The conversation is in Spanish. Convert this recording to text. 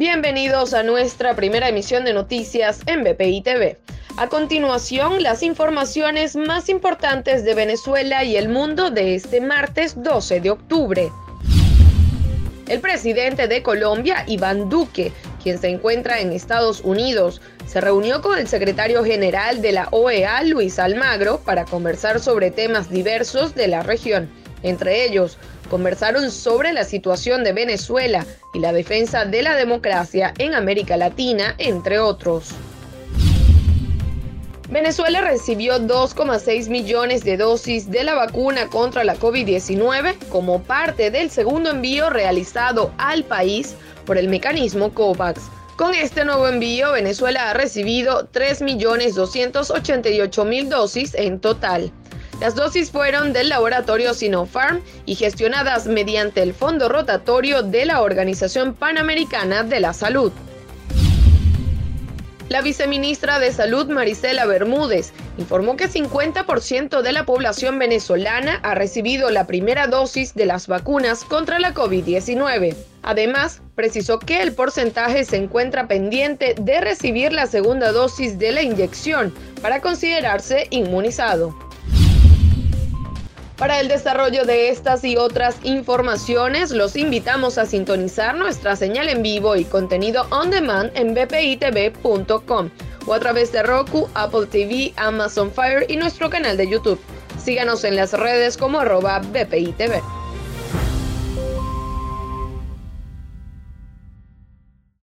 Bienvenidos a nuestra primera emisión de noticias en BPI TV. A continuación, las informaciones más importantes de Venezuela y el mundo de este martes 12 de octubre. El presidente de Colombia, Iván Duque, quien se encuentra en Estados Unidos, se reunió con el secretario general de la OEA, Luis Almagro, para conversar sobre temas diversos de la región. Entre ellos, conversaron sobre la situación de Venezuela y la defensa de la democracia en América Latina, entre otros. Venezuela recibió 2,6 millones de dosis de la vacuna contra la COVID-19 como parte del segundo envío realizado al país por el mecanismo COVAX. Con este nuevo envío, Venezuela ha recibido 3.288.000 dosis en total. Las dosis fueron del laboratorio Sinopharm y gestionadas mediante el Fondo Rotatorio de la Organización Panamericana de la Salud. La viceministra de Salud, Marisela Bermúdez, informó que 50% de la población venezolana ha recibido la primera dosis de las vacunas contra la COVID-19. Además, precisó que el porcentaje se encuentra pendiente de recibir la segunda dosis de la inyección para considerarse inmunizado. Para el desarrollo de estas y otras informaciones, los invitamos a sintonizar nuestra señal en vivo y contenido on demand en bpitv.com o a través de Roku, Apple TV, Amazon Fire y nuestro canal de YouTube. Síganos en las redes como arroba bpitv.